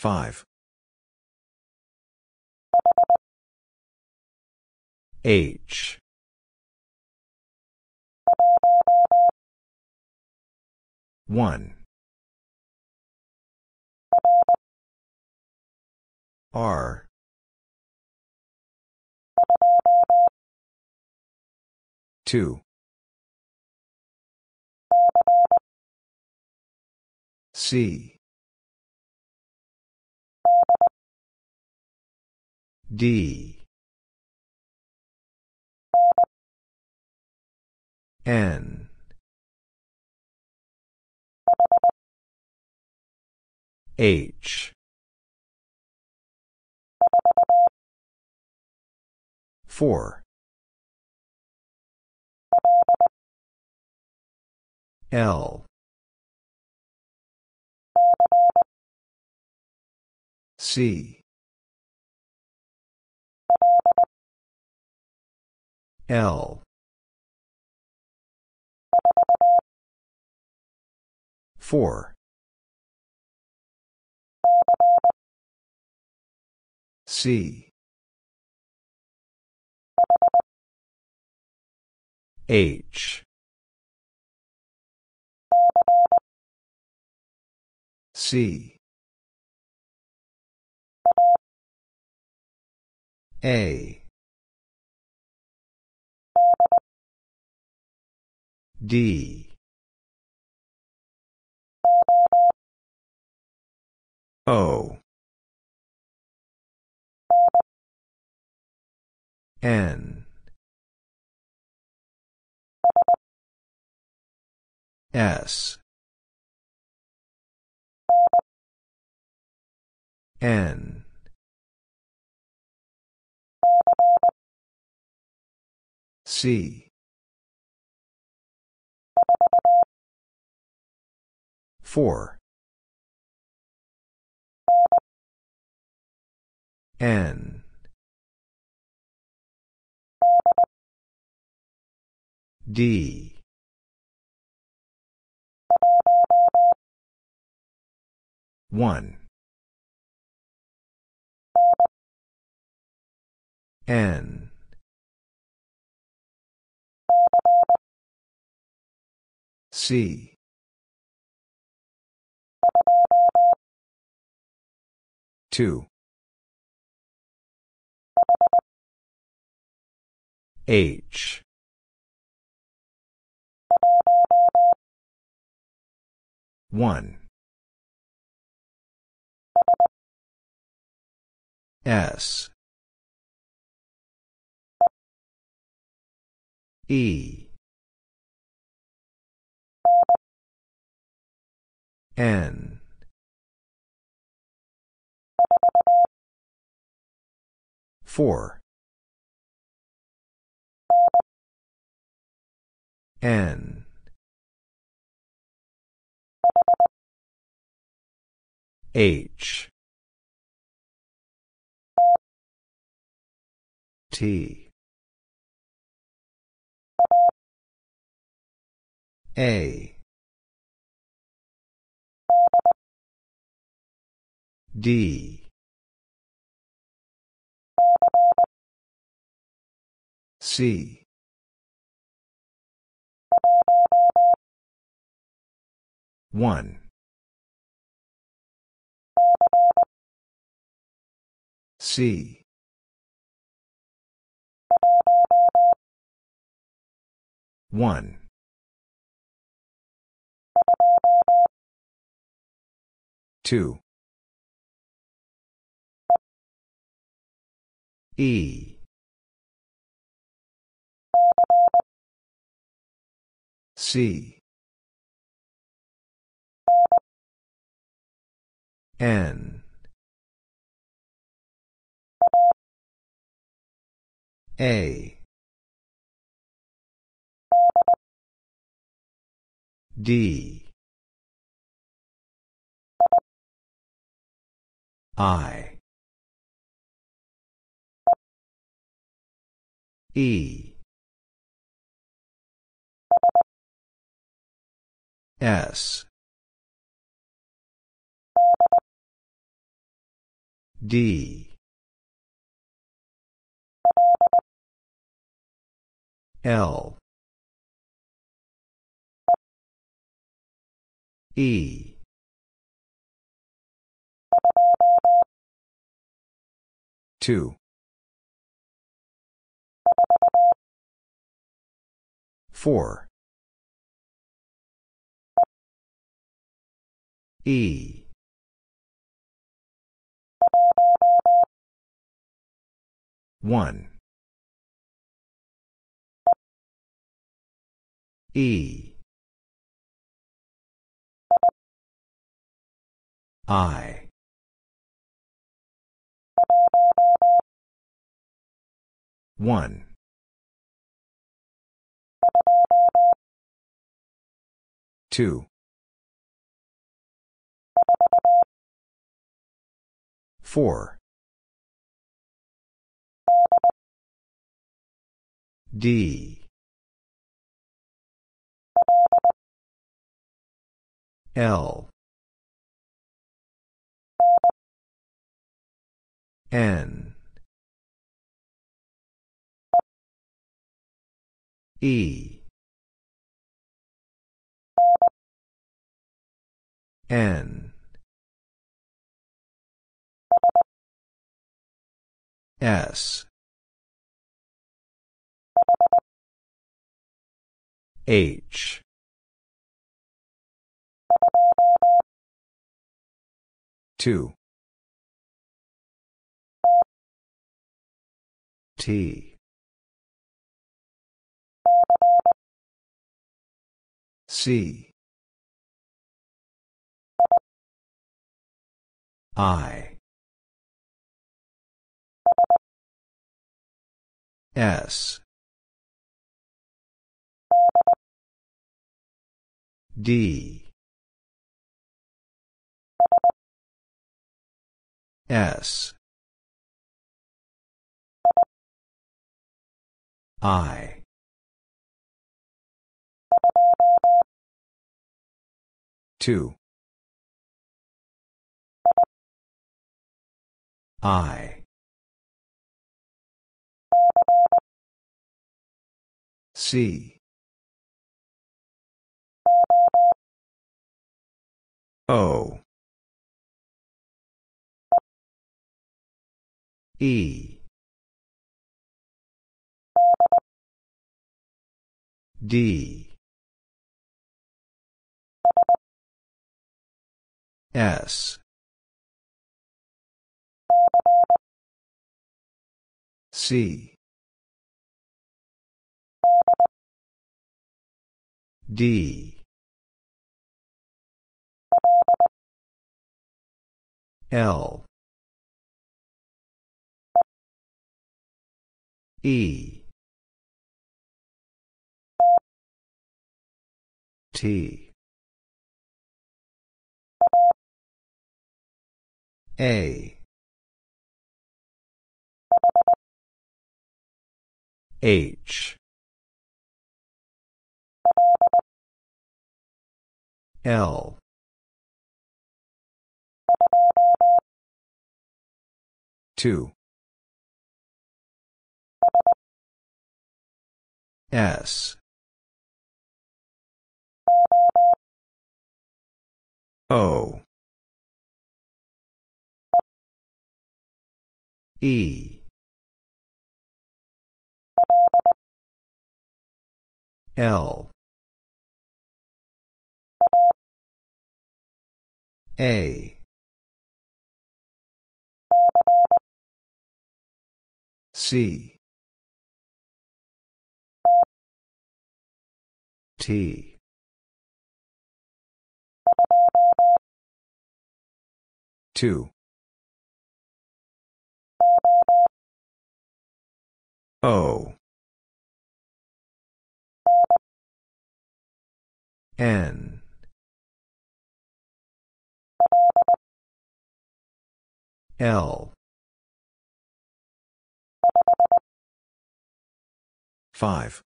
Five. H. One. R. Two. C. D. N. H. Four. L. C. L. Four. C. H. C. A. D. O. N. S. N. C. Four. N. D. One. N. C. Two. H. One. S. E. N. Four. N. H. T. A. D. C. One. C. One. Two. E. C. N. A. D. I. E. S. D L E 2. 4. E. One. E. I. One. Two. Four. D. L. N. E. N. S. H. Two. T. C. I. S. D. S. I. Two. I. C. O. E. D. S. C. D. L. E. T. A. H. L. Two. S. O. E. L. A. C. T. Two. O. N. L. Five.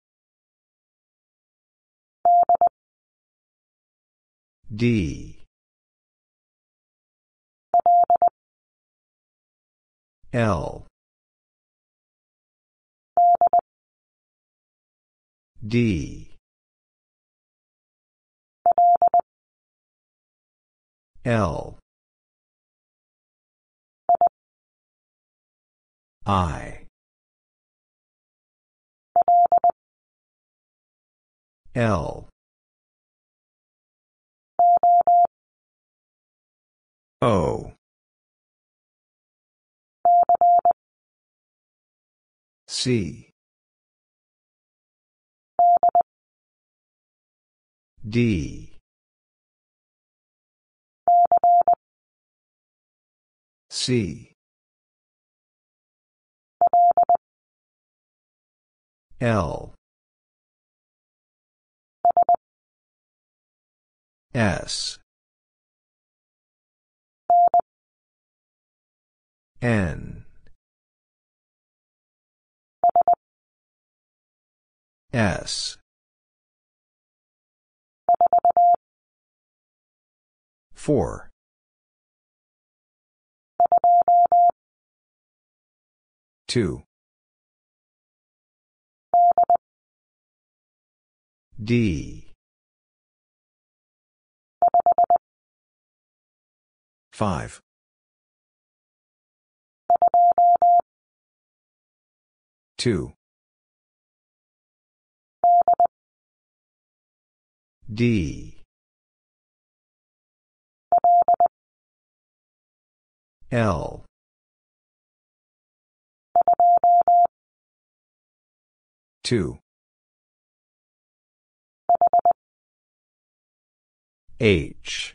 D. L D L. I. L. O. C. D C. L. S. N. S four. Two. D. Five. Two. D L. Two. H.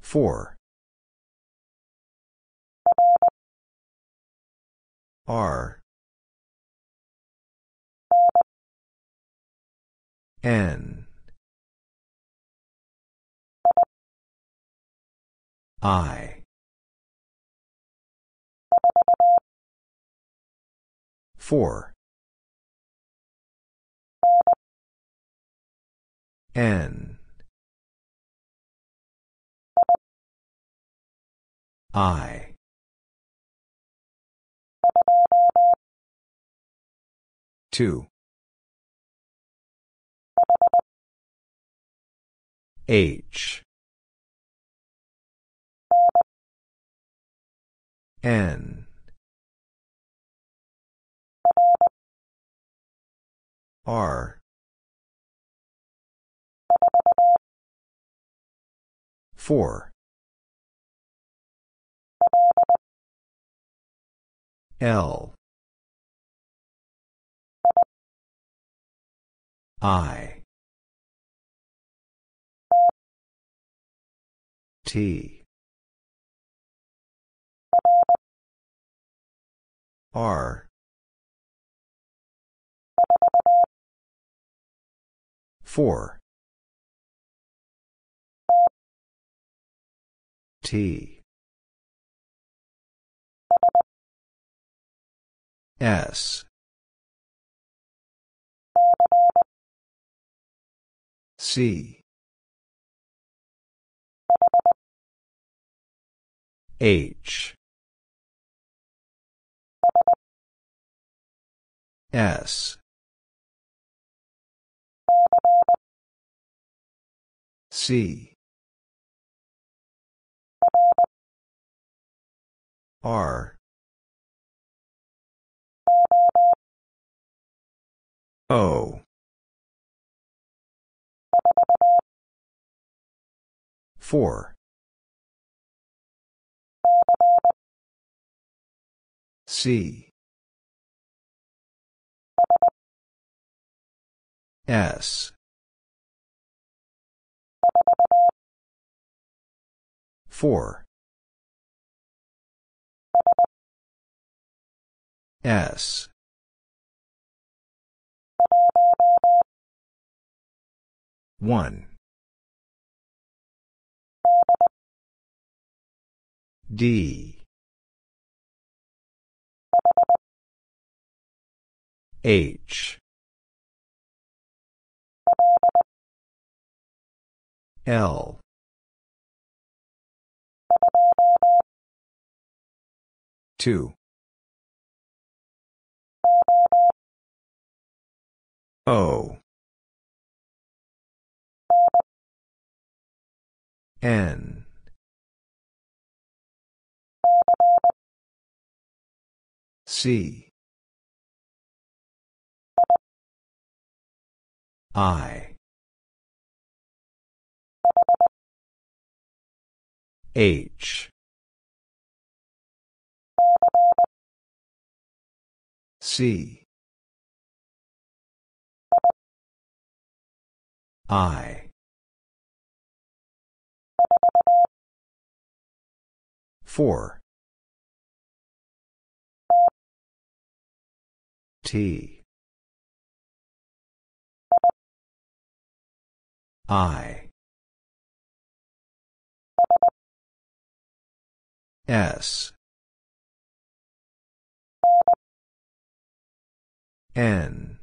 Four. R. N I. Four. N. I. Two. H N. R. four. L. I. T R. four. T. S. C. H S. C. R. O. four. C S. Four. S. One. D. H L. Two. O. N. C. I. H. C. I. 4. T. I. S. N.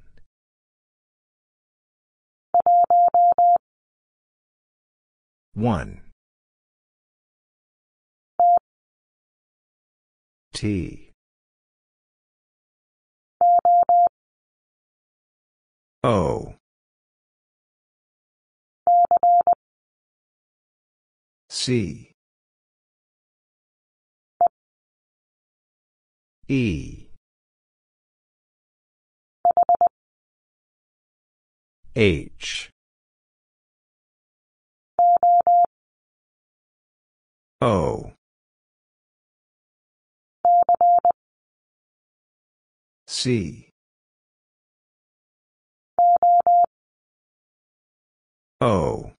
One. T. O. C. E. H. O. C. O.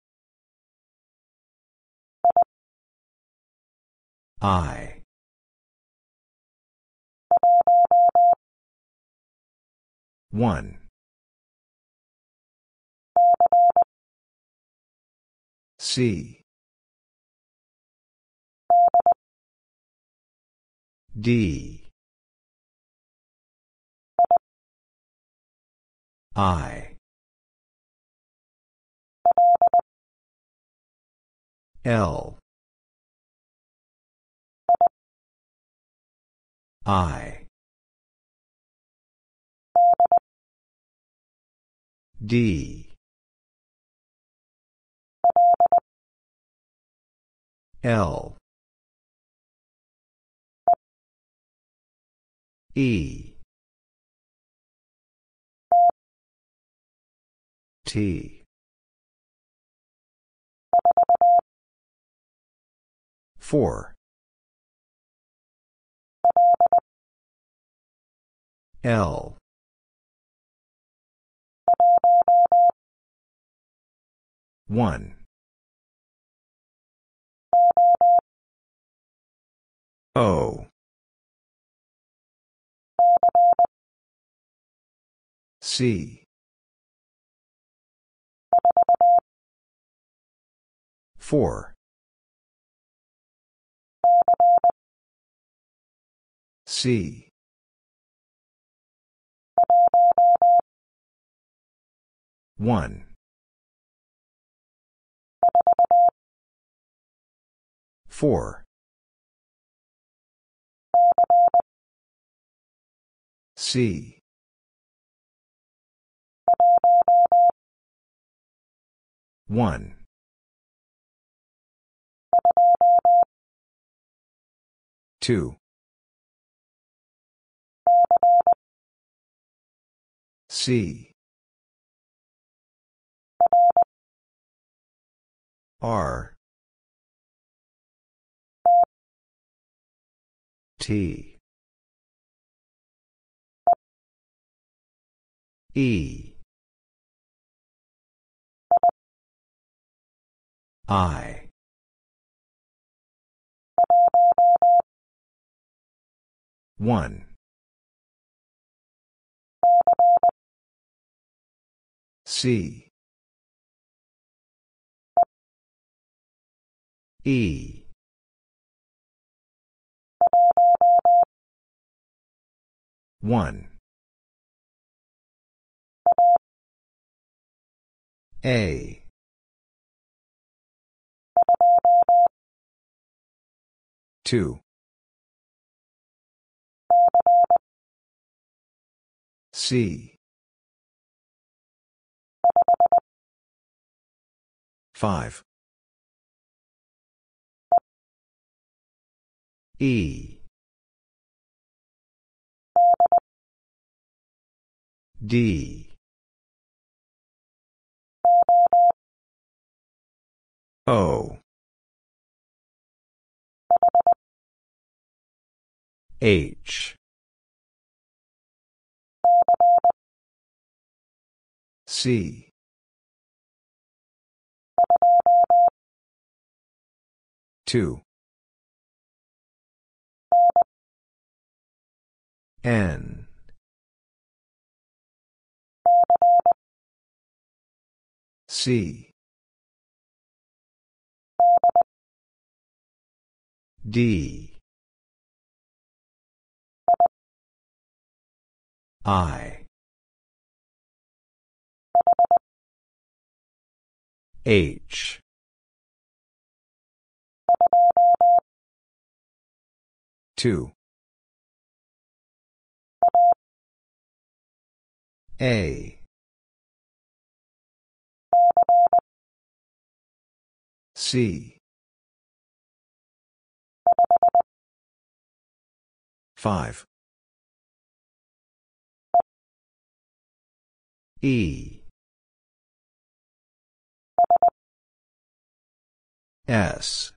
I. One. C. D. I. L. I. D. L. E. T. 4. L. One. O. C. Four. C. One. Four. C. One. Two. C. R. T. E. I. One. C. E. 1. A. Two. C. Five. E. D. O. H. C. Two. N. C. D. I. H. Two. A. C. 5. E. S.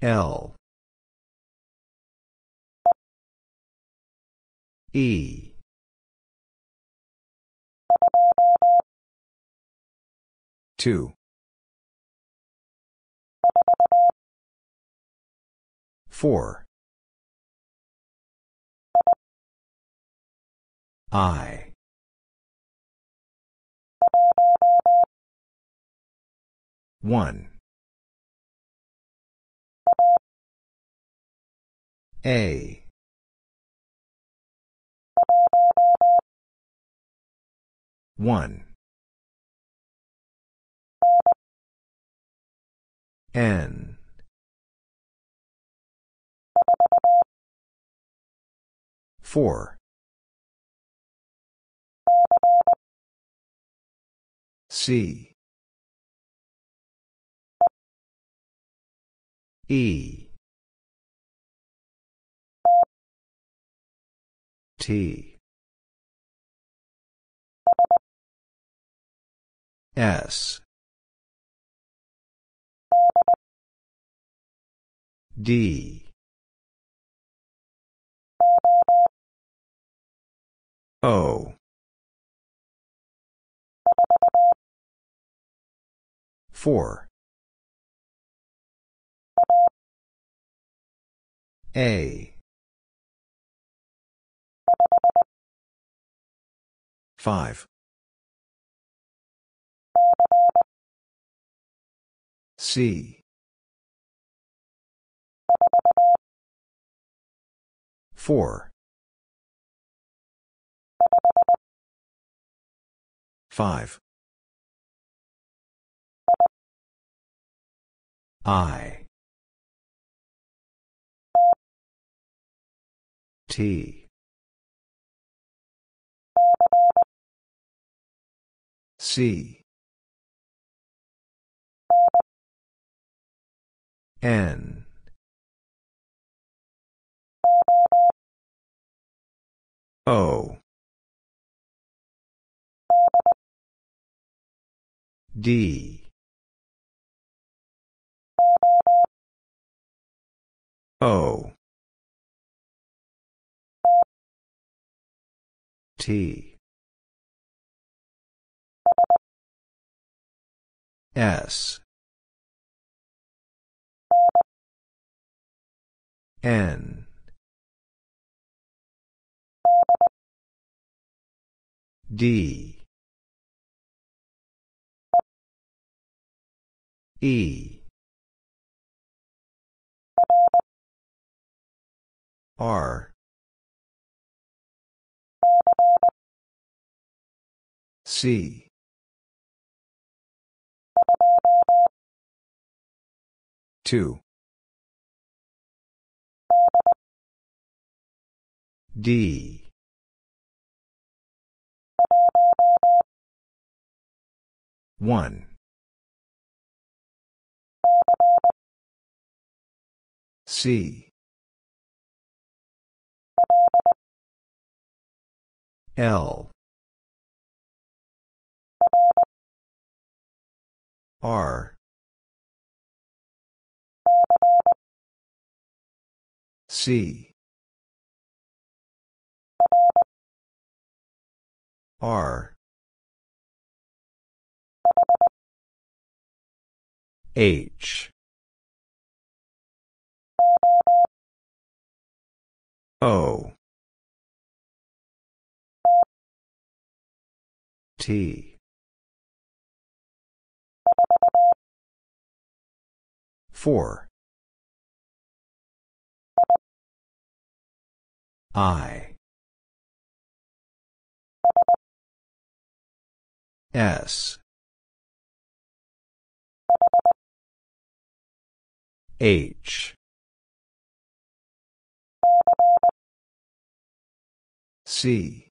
L. E. Two. Four. I. One. A. One. N. Four. C. E. T. S. D. O. Four. A. Five. C. Four. Five. I. T. C. N. O. D. O. T. S. N. D. E. R. C. Two. D. One. C. L. R. C. R. H. O. T. Four. I. S. H. C.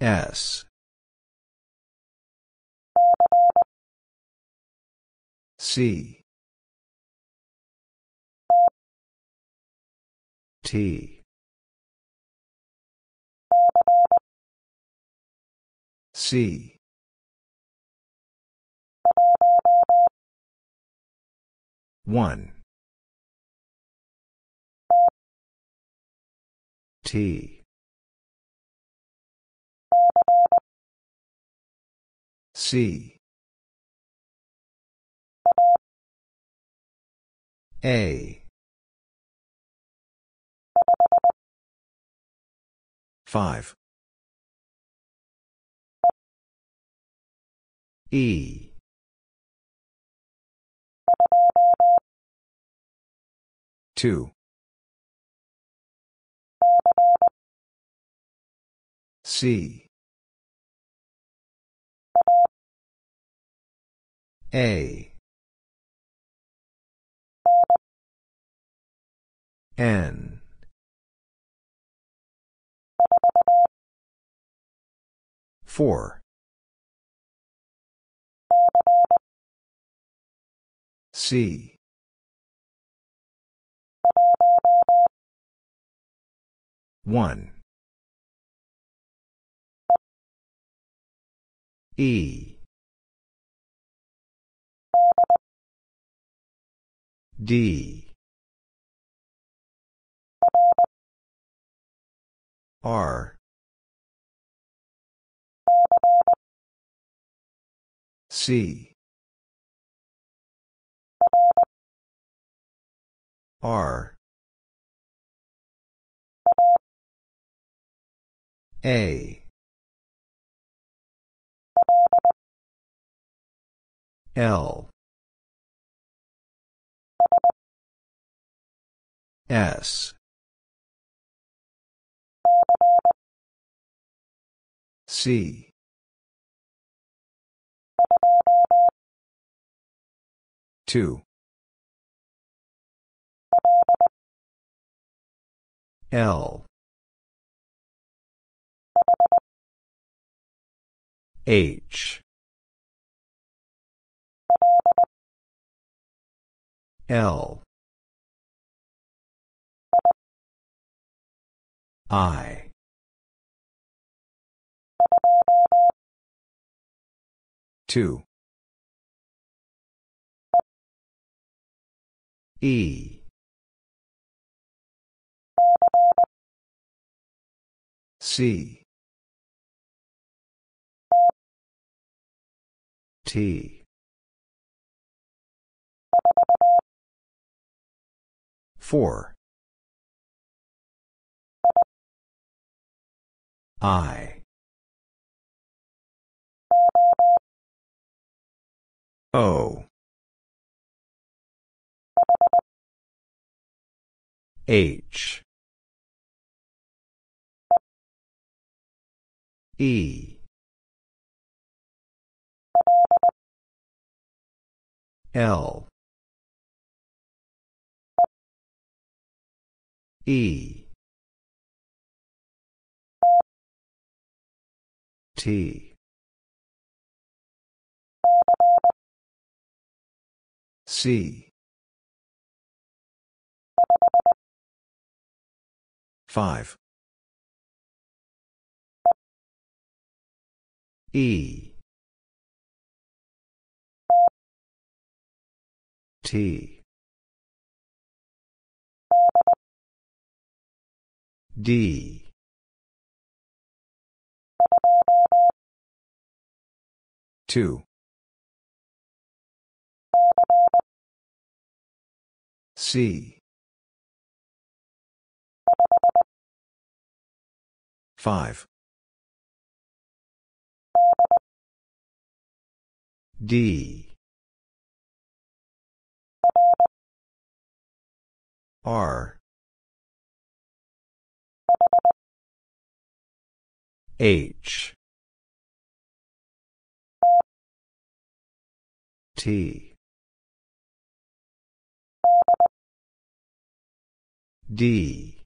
S. C. T. C. One. T. C. A. Five. E. Two. C. A. N. Four. C. One. E. D. R. C. R. A. L. S. C. Two. L. H. L. I. Two. E. C. T. Four. I. O. H. E. L. E. T. C. 5. E. T. D. Two. C. Five. D. R. H. T. D.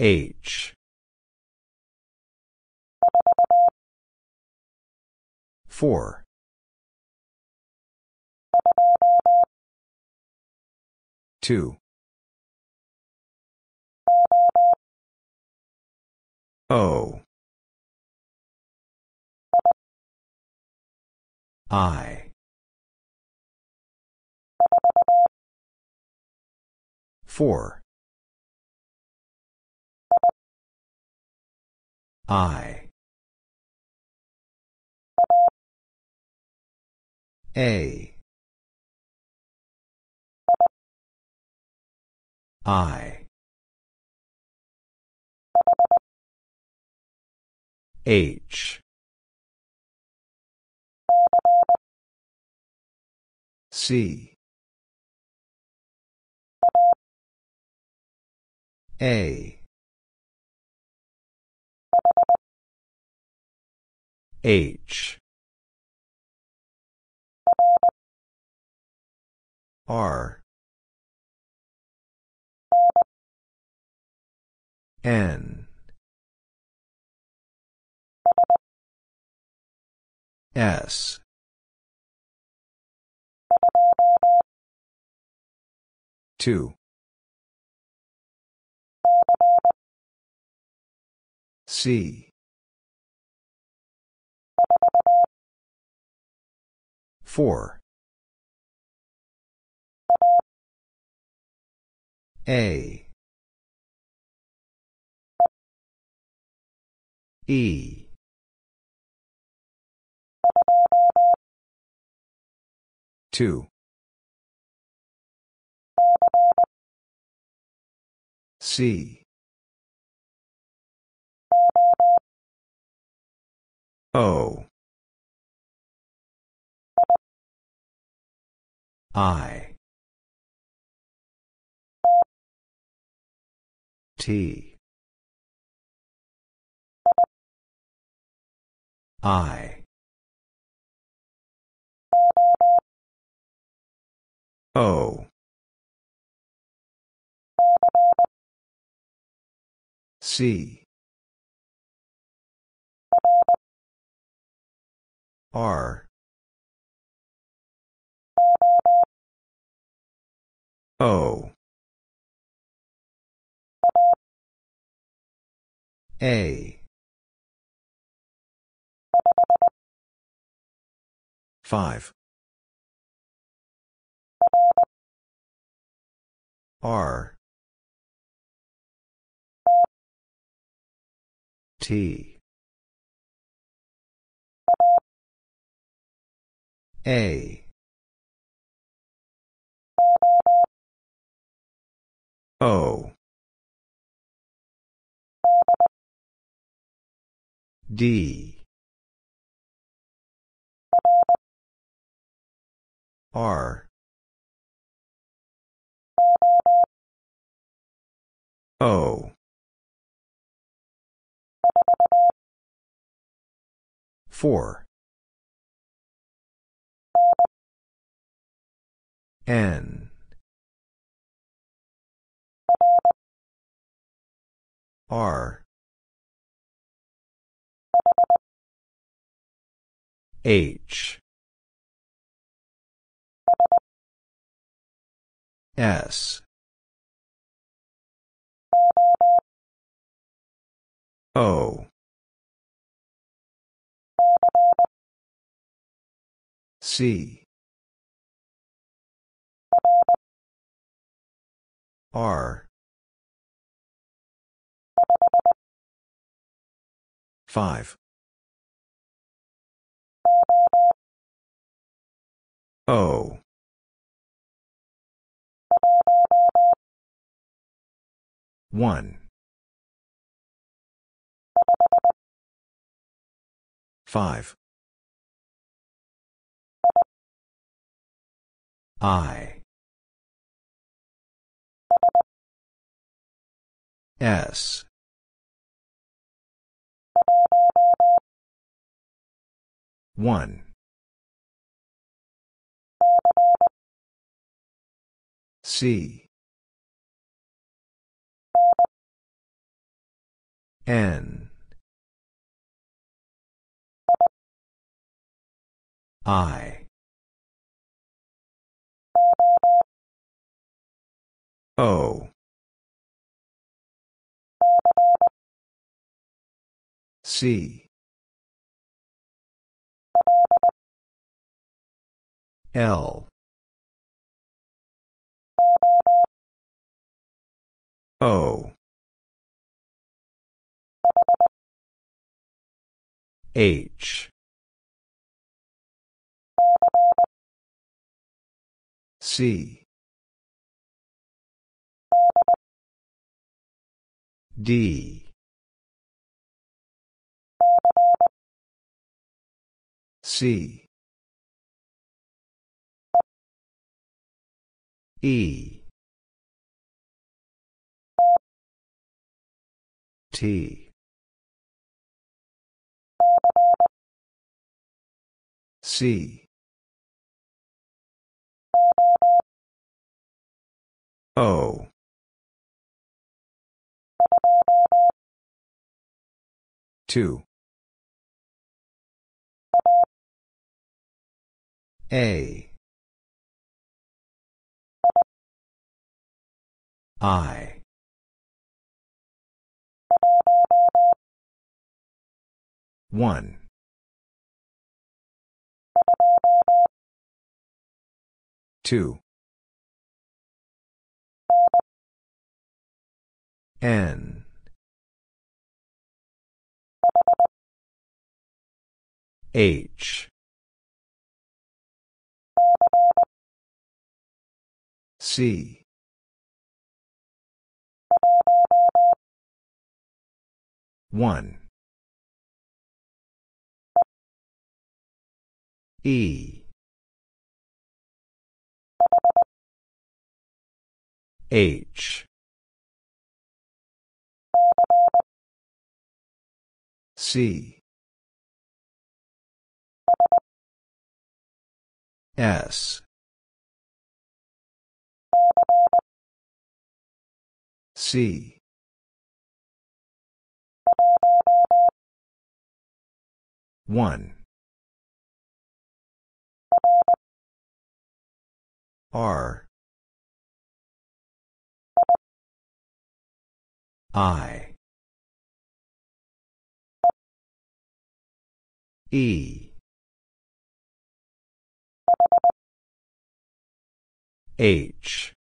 H. 4. Two. O. I. Four. I. A. I. H. C. A. H. R. N. S. Two. C. Four. A. E. Two. C. O. I. T. I. O. C. R. O. A. Five. R. T. A. O. D. R. O. Four. N R H. S. O. C. R. 5 O. One. Five. I. S. One C. N. I. O. C L. O. H. C. D. C E. T. C. O. Two. A I. One. Two. N. H. C one. E. H. C. S. C one. R. I. E. H.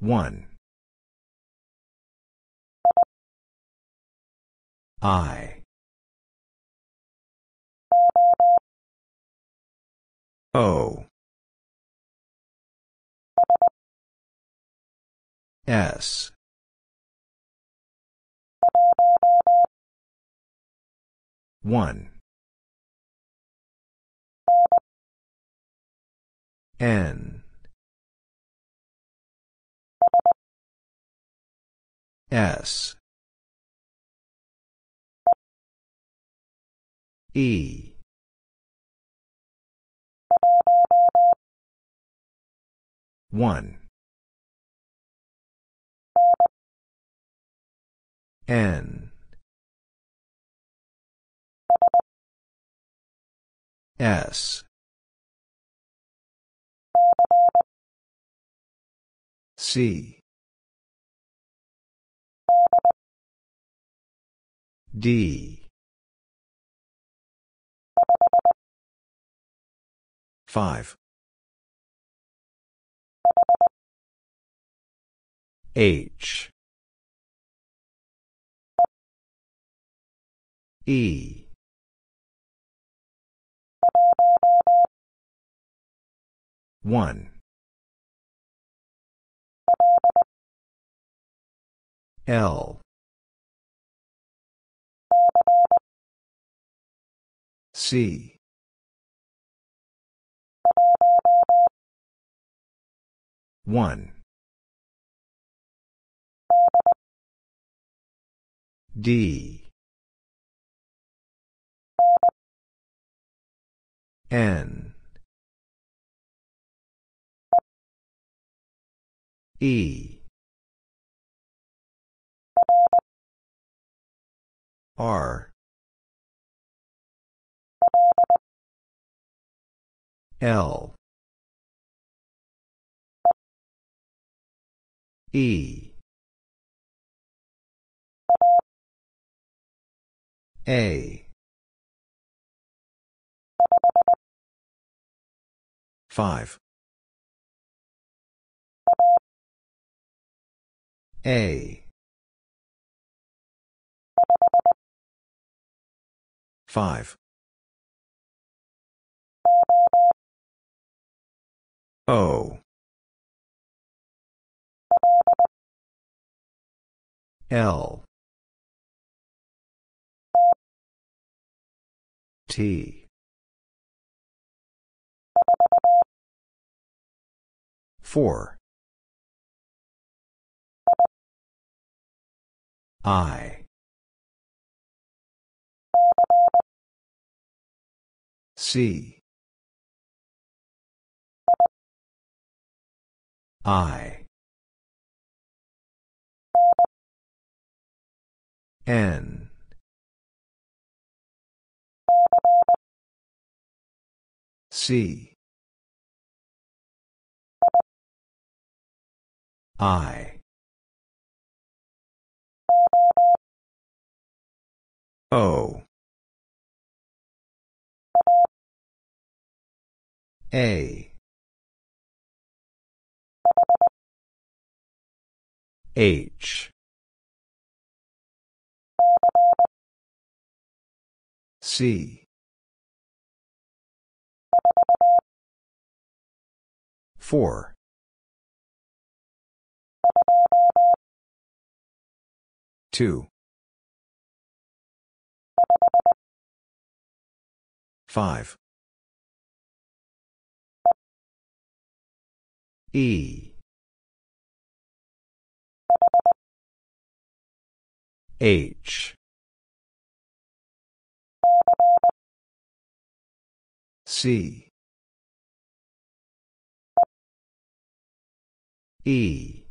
One I. O. S. One. N. S E. One. N. S. C. D. 5. H. E. One. L. C. One. D. N. E. R. L. E. A. 5. A. 5. O. L. T. 4. I. C. I. N. C. I. O. A. H. C. 4. Two. Five. E. H. C. E.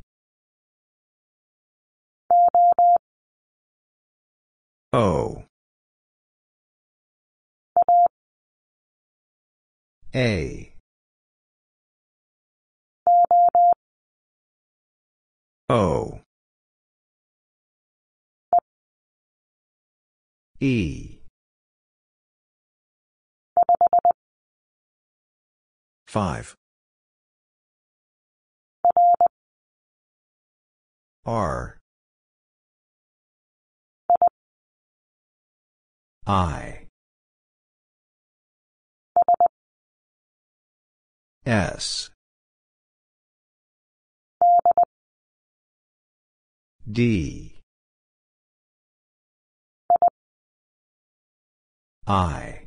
O. A. O. E. 5. R. I. S. D. I.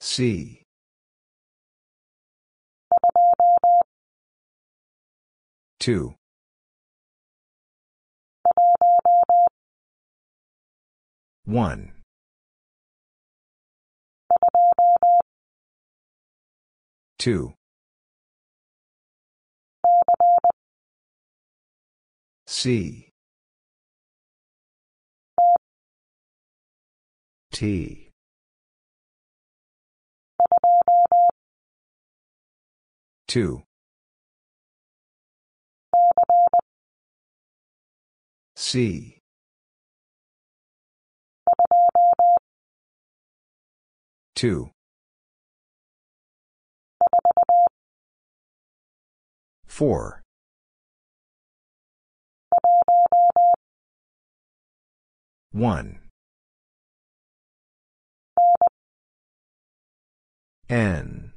C. Two. One. 2. C. T. Two. C. Two. Four. One. N.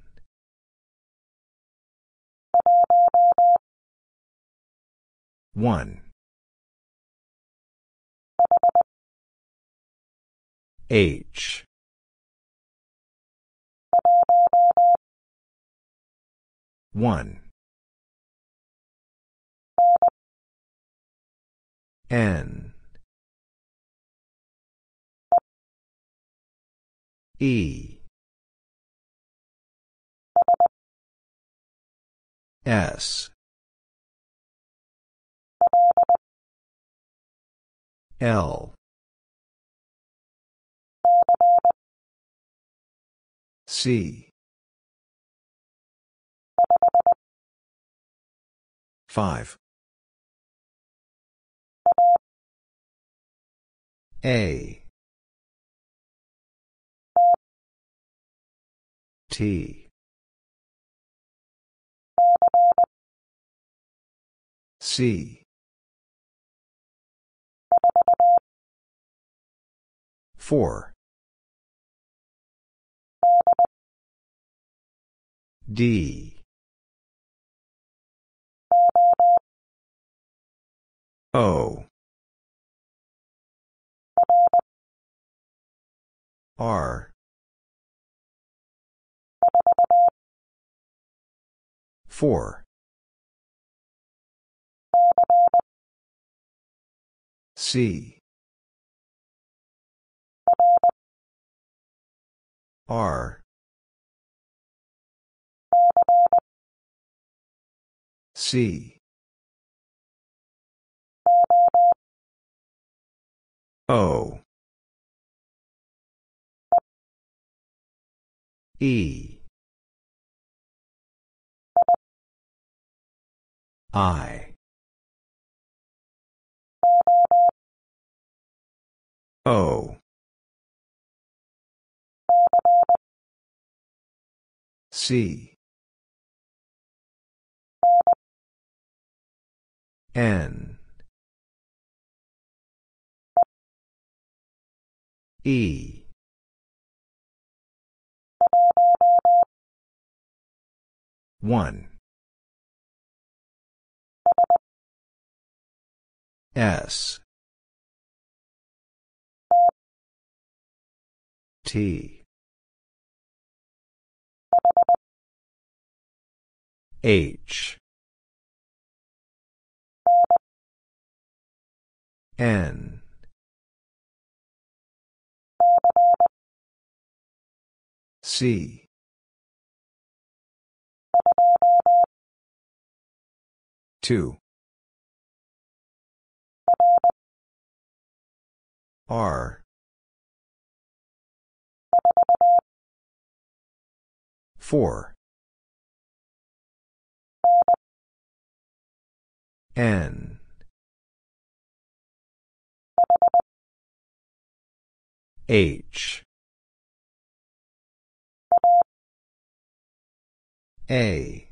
One. H. One. N. E. S. L. C. 5. A. T. C. 4. D. O. R. 4. C. R. C. O. E. I. O. C. N. E. One. S. T. H. N. C. Two. R. Four. N. H. A.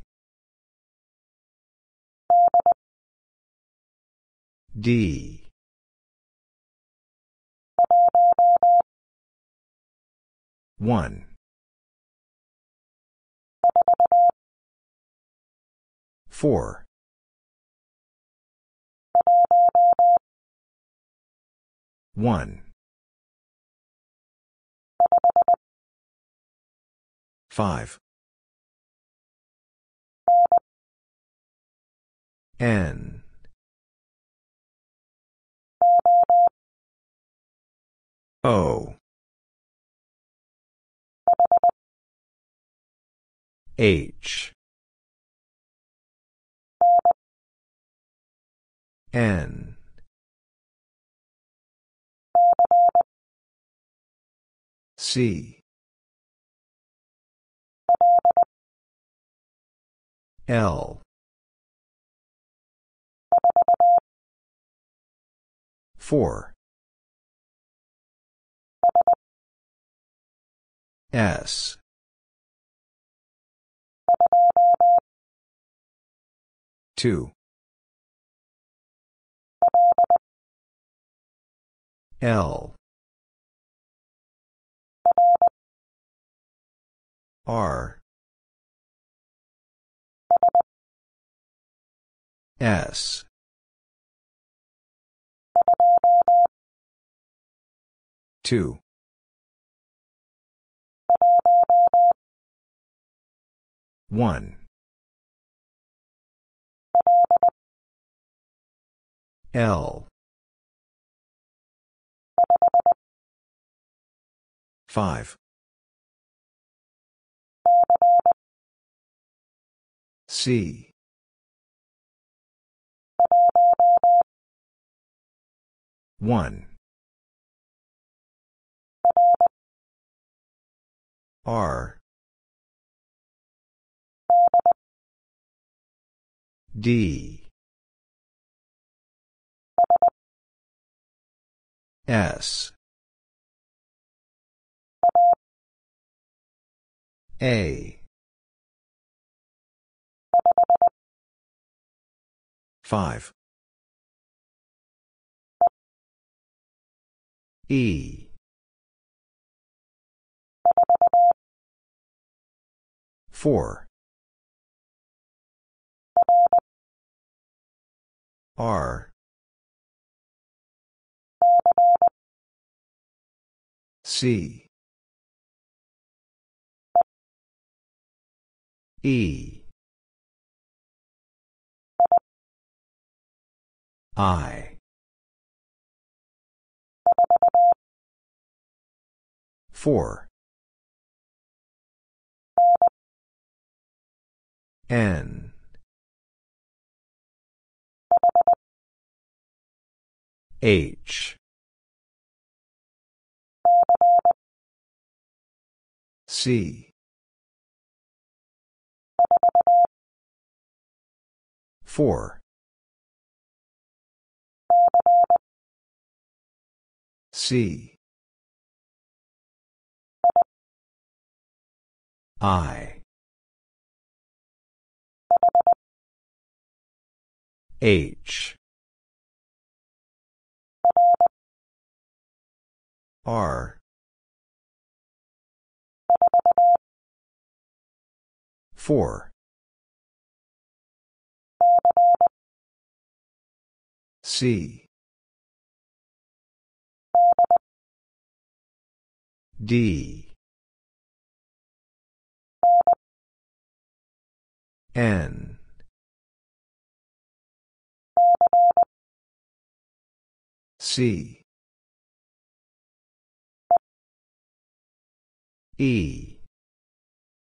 D. One. Four. One. Five. N. O. H. N. C. L. 4 S Two. L. R. S. two. One L. Five. C. One. R. D S. A. Five. E. Four. R C. E. I. Four. N. H C four. C I. H. R four. C. D. N. C. E